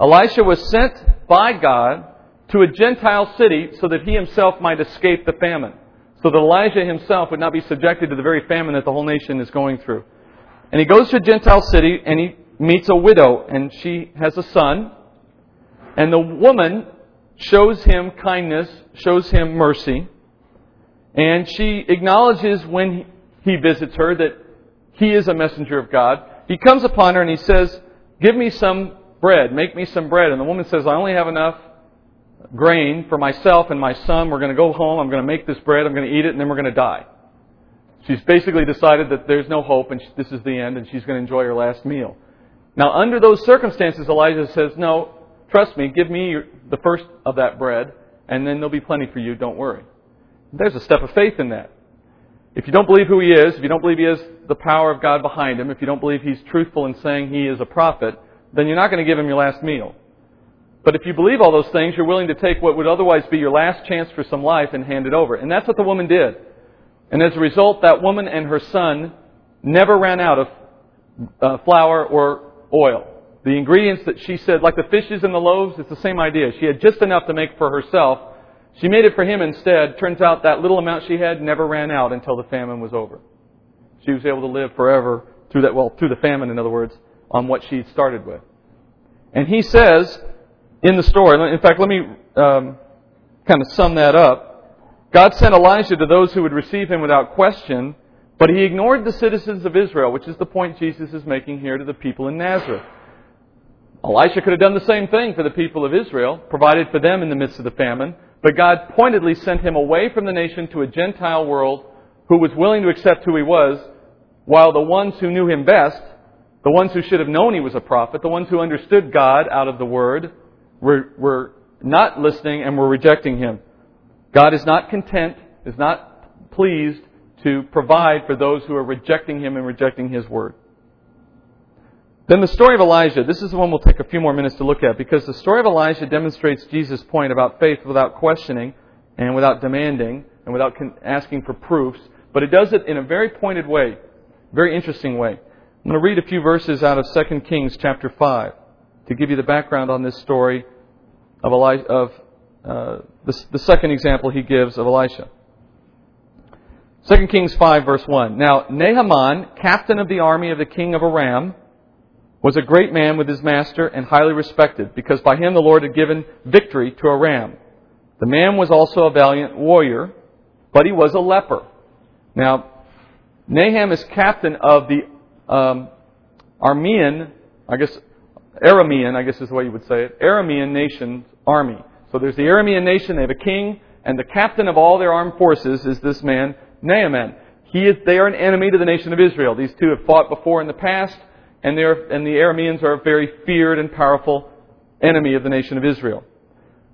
Elisha was sent by God to a Gentile city so that he himself might escape the famine. So that Elijah himself would not be subjected to the very famine that the whole nation is going through. And he goes to a Gentile city and he meets a widow and she has a son. And the woman shows him kindness, shows him mercy. And she acknowledges when he visits her that he is a messenger of God. He comes upon her and he says, Give me some bread. Make me some bread. And the woman says, I only have enough grain for myself and my son. We're going to go home. I'm going to make this bread. I'm going to eat it, and then we're going to die. She's basically decided that there's no hope, and this is the end, and she's going to enjoy her last meal. Now, under those circumstances, Elijah says, No, trust me, give me the first of that bread, and then there'll be plenty for you. Don't worry. There's a step of faith in that. If you don't believe who he is, if you don't believe he has the power of God behind him, if you don't believe he's truthful in saying he is a prophet, then you're not going to give him your last meal. But if you believe all those things, you're willing to take what would otherwise be your last chance for some life and hand it over. And that's what the woman did. And as a result, that woman and her son never ran out of uh, flour or oil. The ingredients that she said, like the fishes and the loaves, it's the same idea. She had just enough to make for herself. She made it for him instead. Turns out that little amount she had never ran out until the famine was over. She was able to live forever through that, well, through the famine, in other words, on what she started with. And he says in the story, in fact, let me um, kind of sum that up. God sent Elijah to those who would receive him without question, but he ignored the citizens of Israel, which is the point Jesus is making here to the people in Nazareth. Elisha could have done the same thing for the people of Israel, provided for them in the midst of the famine, but God pointedly sent him away from the nation to a Gentile world who was willing to accept who he was, while the ones who knew him best the ones who should have known he was a prophet, the ones who understood God out of the Word, were, were not listening and were rejecting him. God is not content, is not pleased to provide for those who are rejecting him and rejecting his word. Then the story of Elijah. This is the one we'll take a few more minutes to look at because the story of Elijah demonstrates Jesus' point about faith without questioning and without demanding and without asking for proofs, but it does it in a very pointed way, very interesting way. I'm going to read a few verses out of 2 Kings chapter 5 to give you the background on this story of, Elijah, of uh, the, the second example he gives of Elisha. 2 Kings 5 verse 1. Now Naaman, captain of the army of the king of Aram, was a great man with his master and highly respected, because by him the Lord had given victory to Aram. The man was also a valiant warrior, but he was a leper. Now, Naaman is captain of the um, Aramean, I guess, Aramean, I guess is the way you would say it, Aramean nation's army. So there's the Aramean nation, they have a king, and the captain of all their armed forces is this man, Naaman. He is, they are an enemy to the nation of Israel. These two have fought before in the past and, and the Arameans are a very feared and powerful enemy of the nation of Israel.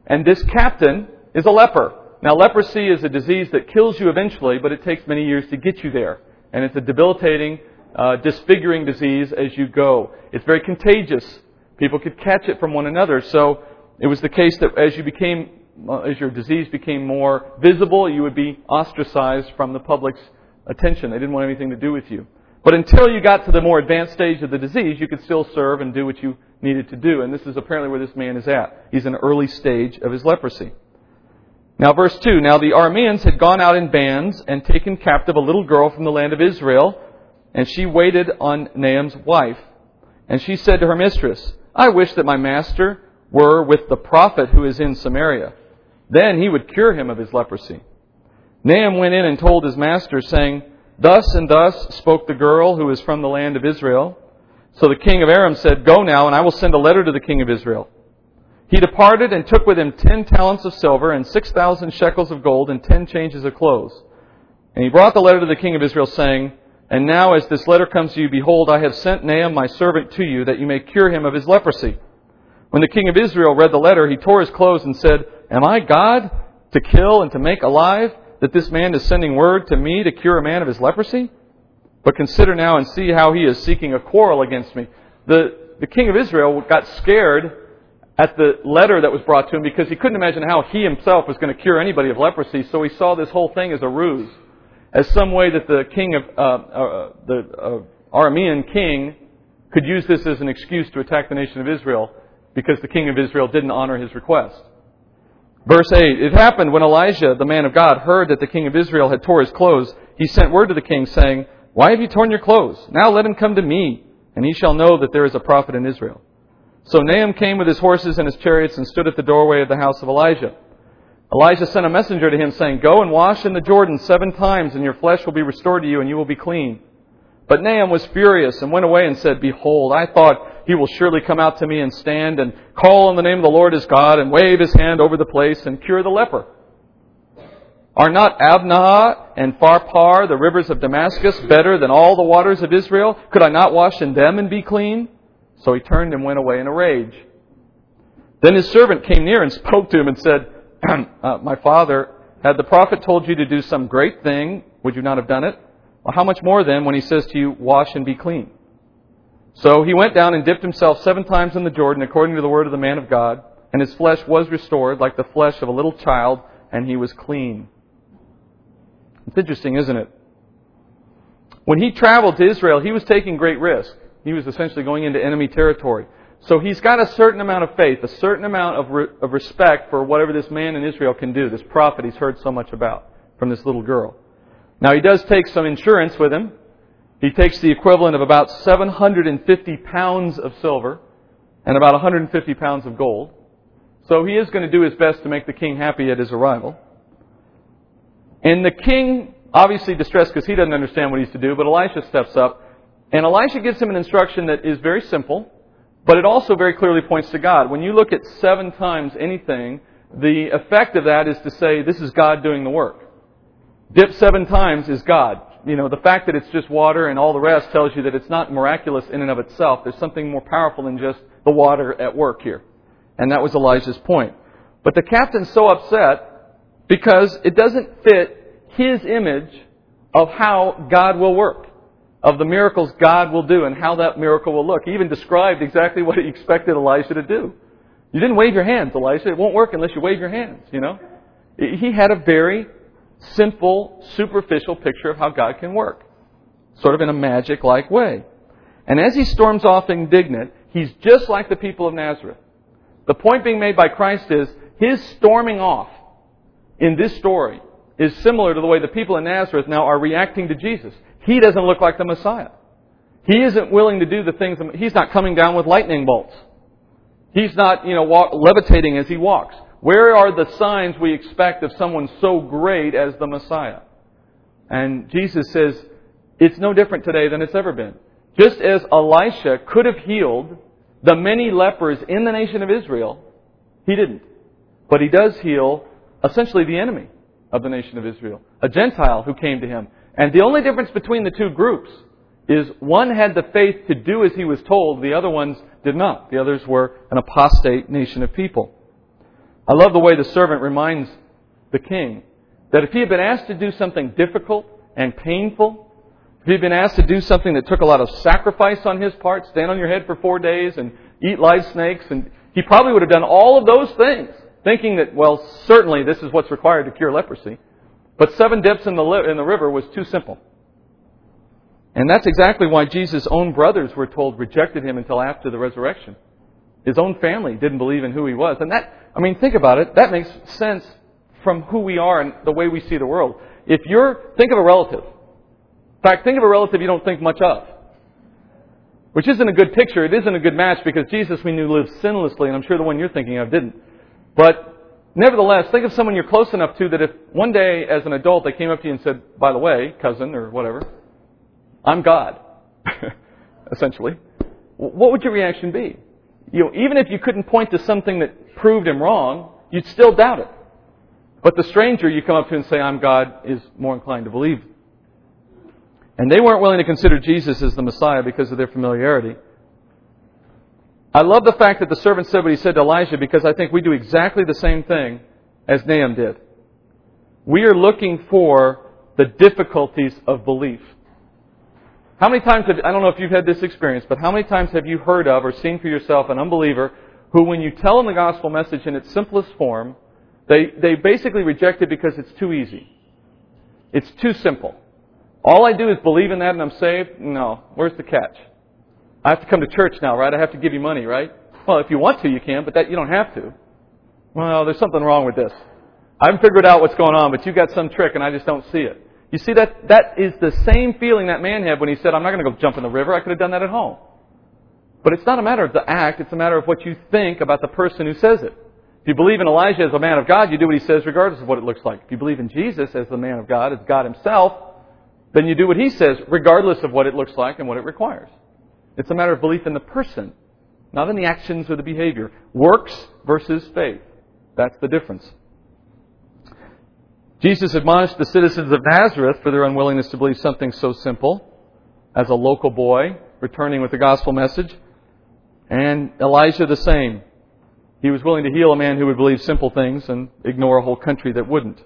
And this captain is a leper. Now, leprosy is a disease that kills you eventually, but it takes many years to get you there. And it's a debilitating, uh, disfiguring disease as you go. It's very contagious. People could catch it from one another. So it was the case that as you became, uh, as your disease became more visible, you would be ostracized from the public's attention. They didn't want anything to do with you. But until you got to the more advanced stage of the disease, you could still serve and do what you needed to do. And this is apparently where this man is at. He's in an early stage of his leprosy. Now, verse 2 Now the Arameans had gone out in bands and taken captive a little girl from the land of Israel, and she waited on Naaman's wife. And she said to her mistress, I wish that my master were with the prophet who is in Samaria. Then he would cure him of his leprosy. Nahum went in and told his master, saying, Thus and thus spoke the girl who is from the land of Israel. So the king of Aram said, Go now, and I will send a letter to the king of Israel. He departed and took with him ten talents of silver and six thousand shekels of gold and ten changes of clothes. And he brought the letter to the king of Israel, saying, And now as this letter comes to you, behold, I have sent Naaman my servant to you, that you may cure him of his leprosy. When the king of Israel read the letter, he tore his clothes and said, Am I God to kill and to make alive? That this man is sending word to me to cure a man of his leprosy? But consider now and see how he is seeking a quarrel against me. The, the king of Israel got scared at the letter that was brought to him because he couldn't imagine how he himself was going to cure anybody of leprosy, so he saw this whole thing as a ruse, as some way that the king of, uh, uh, the uh, Aramean king could use this as an excuse to attack the nation of Israel because the king of Israel didn't honor his request. Verse 8 It happened when Elijah, the man of God, heard that the king of Israel had tore his clothes, he sent word to the king, saying, Why have you torn your clothes? Now let him come to me, and he shall know that there is a prophet in Israel. So Naaman came with his horses and his chariots and stood at the doorway of the house of Elijah. Elijah sent a messenger to him, saying, Go and wash in the Jordan seven times, and your flesh will be restored to you, and you will be clean. But Naaman was furious and went away and said, Behold, I thought he will surely come out to me and stand and call on the name of the Lord his God and wave his hand over the place and cure the leper. Are not Abanah and Pharpar, the rivers of Damascus, better than all the waters of Israel? Could I not wash in them and be clean? So he turned and went away in a rage. Then his servant came near and spoke to him and said, uh, My father, had the prophet told you to do some great thing, would you not have done it? Well, how much more then when he says to you, Wash and be clean? So he went down and dipped himself seven times in the Jordan according to the word of the man of God, and his flesh was restored like the flesh of a little child, and he was clean. It's interesting, isn't it? When he traveled to Israel, he was taking great risk. He was essentially going into enemy territory. So he's got a certain amount of faith, a certain amount of, re- of respect for whatever this man in Israel can do, this prophet he's heard so much about from this little girl. Now he does take some insurance with him. He takes the equivalent of about 750 pounds of silver and about 150 pounds of gold. So he is going to do his best to make the king happy at his arrival. And the king, obviously distressed because he doesn't understand what he's to do, but Elisha steps up. And Elisha gives him an instruction that is very simple, but it also very clearly points to God. When you look at seven times anything, the effect of that is to say, this is God doing the work. Dip seven times is God you know, the fact that it's just water and all the rest tells you that it's not miraculous in and of itself. There's something more powerful than just the water at work here. And that was Elijah's point. But the captain's so upset because it doesn't fit his image of how God will work, of the miracles God will do and how that miracle will look. He even described exactly what he expected Elijah to do. You didn't wave your hands, Elijah. It won't work unless you wave your hands, you know? He had a very simple, superficial picture of how God can work. Sort of in a magic-like way. And as he storms off indignant, he's just like the people of Nazareth. The point being made by Christ is his storming off in this story is similar to the way the people in Nazareth now are reacting to Jesus. He doesn't look like the Messiah. He isn't willing to do the things, he's not coming down with lightning bolts. He's not, you know, walk, levitating as he walks. Where are the signs we expect of someone so great as the Messiah? And Jesus says, it's no different today than it's ever been. Just as Elisha could have healed the many lepers in the nation of Israel, he didn't. But he does heal essentially the enemy of the nation of Israel, a Gentile who came to him. And the only difference between the two groups is one had the faith to do as he was told, the other ones did not. The others were an apostate nation of people. I love the way the servant reminds the king that if he had been asked to do something difficult and painful, if he'd been asked to do something that took a lot of sacrifice on his part, stand on your head for four days and eat live snakes, and he probably would have done all of those things, thinking that, well, certainly this is what's required to cure leprosy. But seven dips in the, li- in the river was too simple. And that's exactly why Jesus' own brothers were told rejected him until after the resurrection. His own family didn't believe in who he was. And that, I mean, think about it. That makes sense from who we are and the way we see the world. If you're, think of a relative In fact, think of a relative you don't think much of. Which isn't a good picture. It isn't a good match because Jesus we knew lived sinlessly, and I'm sure the one you're thinking of didn't. But nevertheless, think of someone you're close enough to that if one day as an adult they came up to you and said, by the way, cousin or whatever, I'm God, essentially, what would your reaction be? You know, even if you couldn't point to something that proved him wrong, you'd still doubt it. But the stranger you come up to and say, I'm God, is more inclined to believe and they weren't willing to consider Jesus as the Messiah because of their familiarity. I love the fact that the servant said what he said to Elijah because I think we do exactly the same thing as Naaman did. We are looking for the difficulties of belief. How many times have, I don't know if you've had this experience, but how many times have you heard of or seen for yourself an unbeliever who, when you tell them the gospel message in its simplest form, they, they basically reject it because it's too easy. It's too simple. All I do is believe in that and I'm saved? No. Where's the catch? I have to come to church now, right? I have to give you money, right? Well, if you want to, you can, but that you don't have to. Well, there's something wrong with this. I haven't figured out what's going on, but you got some trick and I just don't see it. You see that that is the same feeling that man had when he said, "I'm not going to go jump in the river. I could have done that at home." But it's not a matter of the act; it's a matter of what you think about the person who says it. If you believe in Elijah as a man of God, you do what he says regardless of what it looks like. If you believe in Jesus as the man of God, as God himself, then you do what he says, regardless of what it looks like and what it requires. It's a matter of belief in the person, not in the actions or the behavior. Works versus faith. That's the difference. Jesus admonished the citizens of Nazareth for their unwillingness to believe something so simple as a local boy returning with the gospel message. And Elijah the same. He was willing to heal a man who would believe simple things and ignore a whole country that wouldn't.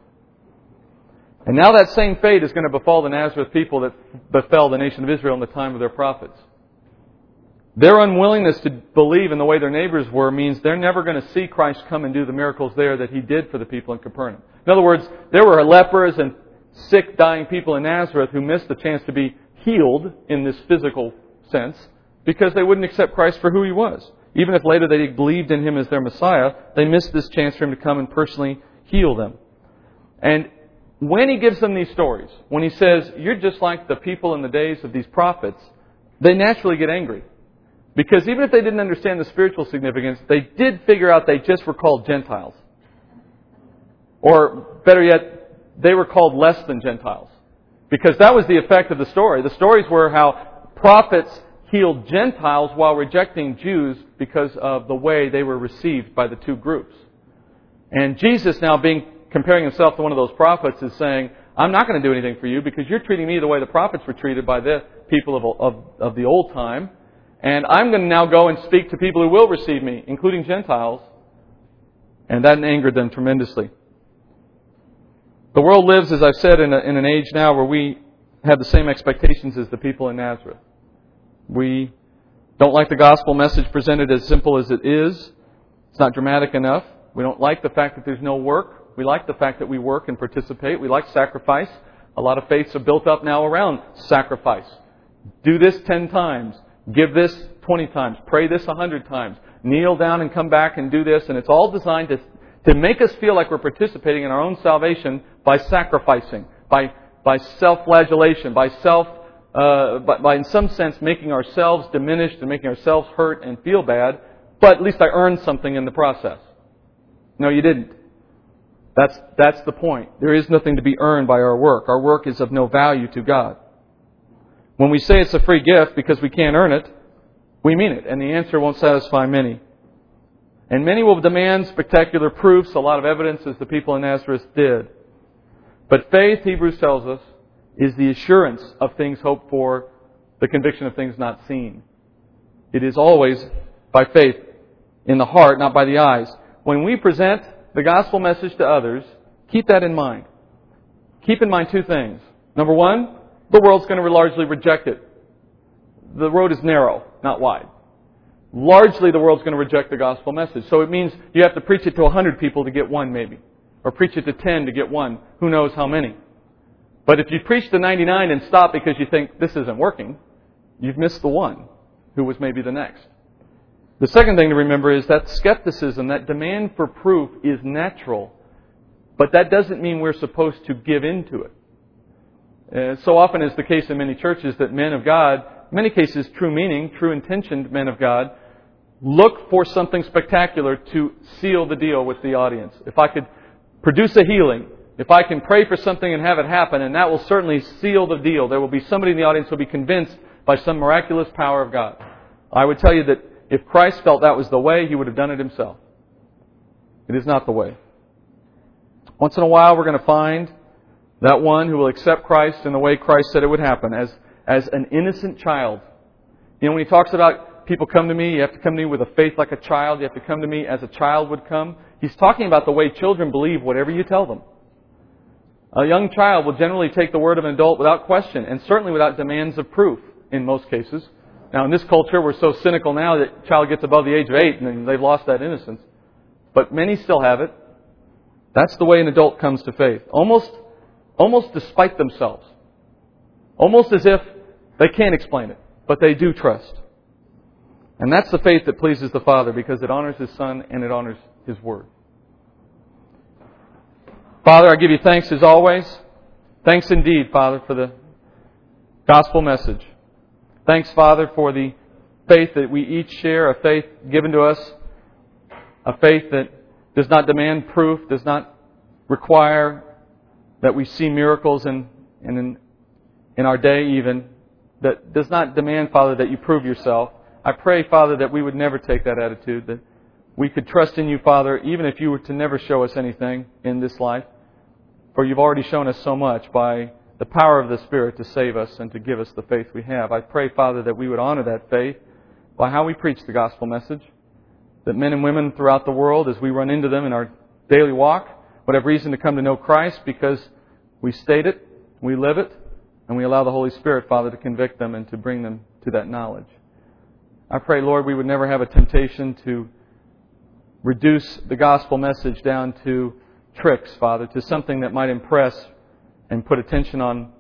And now that same fate is going to befall the Nazareth people that befell the nation of Israel in the time of their prophets. Their unwillingness to believe in the way their neighbors were means they're never going to see Christ come and do the miracles there that he did for the people in Capernaum. In other words, there were lepers and sick, dying people in Nazareth who missed the chance to be healed in this physical sense because they wouldn't accept Christ for who he was. Even if later they believed in him as their Messiah, they missed this chance for him to come and personally heal them. And when he gives them these stories, when he says, You're just like the people in the days of these prophets, they naturally get angry. Because even if they didn't understand the spiritual significance, they did figure out they just were called Gentiles. Or better yet, they were called less than Gentiles. Because that was the effect of the story. The stories were how prophets healed Gentiles while rejecting Jews because of the way they were received by the two groups. And Jesus now being comparing himself to one of those prophets is saying, I'm not going to do anything for you because you're treating me the way the prophets were treated by the people of, of, of the old time. And I'm going to now go and speak to people who will receive me, including Gentiles, And that angered them tremendously. The world lives, as I've said, in, a, in an age now where we have the same expectations as the people in Nazareth. We don't like the gospel message presented as simple as it is. It's not dramatic enough. We don't like the fact that there's no work. We like the fact that we work and participate. We like sacrifice. A lot of faiths are built up now around sacrifice. Do this 10 times. Give this 20 times. Pray this 100 times. Kneel down and come back and do this. And it's all designed to, to make us feel like we're participating in our own salvation by sacrificing, by, by self-flagellation, by self, uh, by, by in some sense making ourselves diminished and making ourselves hurt and feel bad. But at least I earned something in the process. No, you didn't. That's, that's the point. There is nothing to be earned by our work. Our work is of no value to God. When we say it's a free gift because we can't earn it, we mean it, and the answer won't satisfy many. And many will demand spectacular proofs, a lot of evidence, as the people in Nazareth did. But faith, Hebrews tells us, is the assurance of things hoped for, the conviction of things not seen. It is always by faith in the heart, not by the eyes. When we present the gospel message to others, keep that in mind. Keep in mind two things. Number one, the world's going to largely reject it. The road is narrow, not wide. Largely, the world's going to reject the gospel message. So it means you have to preach it to 100 people to get one, maybe. Or preach it to 10 to get one. Who knows how many. But if you preach to 99 and stop because you think this isn't working, you've missed the one who was maybe the next. The second thing to remember is that skepticism, that demand for proof is natural, but that doesn't mean we're supposed to give in to it. Uh, so often is the case in many churches that men of God, many cases true meaning, true intentioned men of God, look for something spectacular to seal the deal with the audience. If I could produce a healing, if I can pray for something and have it happen, and that will certainly seal the deal. There will be somebody in the audience who will be convinced by some miraculous power of God. I would tell you that if Christ felt that was the way, he would have done it himself. It is not the way. Once in a while, we're going to find that one who will accept Christ in the way Christ said it would happen, as, as an innocent child. You know, when he talks about people come to me, you have to come to me with a faith like a child, you have to come to me as a child would come. He's talking about the way children believe whatever you tell them. A young child will generally take the word of an adult without question, and certainly without demands of proof in most cases. Now, in this culture, we're so cynical now that child gets above the age of eight and they've lost that innocence. But many still have it. That's the way an adult comes to faith. Almost almost despite themselves. Almost as if they can't explain it, but they do trust. And that's the faith that pleases the Father because it honors His Son and it honors His Word. Father, I give you thanks as always. Thanks indeed, Father, for the gospel message. Thanks, Father, for the faith that we each share, a faith given to us, a faith that does not demand proof, does not require that we see miracles in, in, in our day even, that does not demand, Father, that you prove yourself. I pray, Father, that we would never take that attitude, that we could trust in you, Father, even if you were to never show us anything in this life. For you've already shown us so much by the power of the Spirit to save us and to give us the faith we have. I pray, Father, that we would honor that faith by how we preach the gospel message. That men and women throughout the world, as we run into them in our daily walk, would have reason to come to know Christ because we state it, we live it, and we allow the Holy Spirit, Father, to convict them and to bring them to that knowledge. I pray, Lord, we would never have a temptation to reduce the gospel message down to tricks, Father, to something that might impress and put attention on,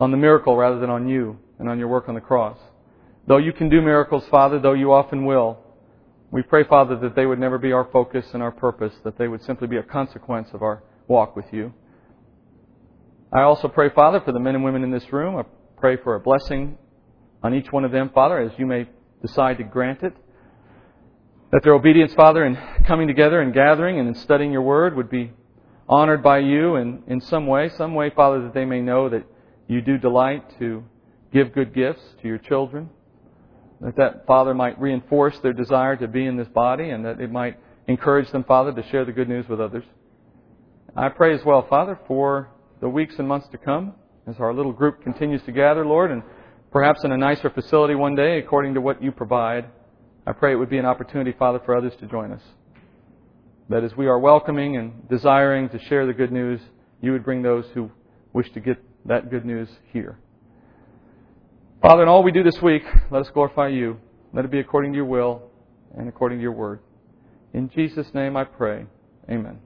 on the miracle rather than on you and on your work on the cross. Though you can do miracles, Father, though you often will, we pray, Father, that they would never be our focus and our purpose, that they would simply be a consequence of our walk with you. I also pray, Father, for the men and women in this room. I pray for a blessing on each one of them, Father, as you may decide to grant it. That their obedience, Father, in coming together and gathering and in studying your word would be honored by you in, in some way, some way, Father, that they may know that you do delight to give good gifts to your children that that Father might reinforce their desire to be in this body and that it might encourage them, Father, to share the good news with others. I pray as well, Father, for the weeks and months to come as our little group continues to gather, Lord, and perhaps in a nicer facility one day according to what you provide. I pray it would be an opportunity, Father, for others to join us. that as we are welcoming and desiring to share the good news, you would bring those who wish to get that good news here. Father, in all we do this week, let us glorify you. Let it be according to your will and according to your word. In Jesus' name I pray. Amen.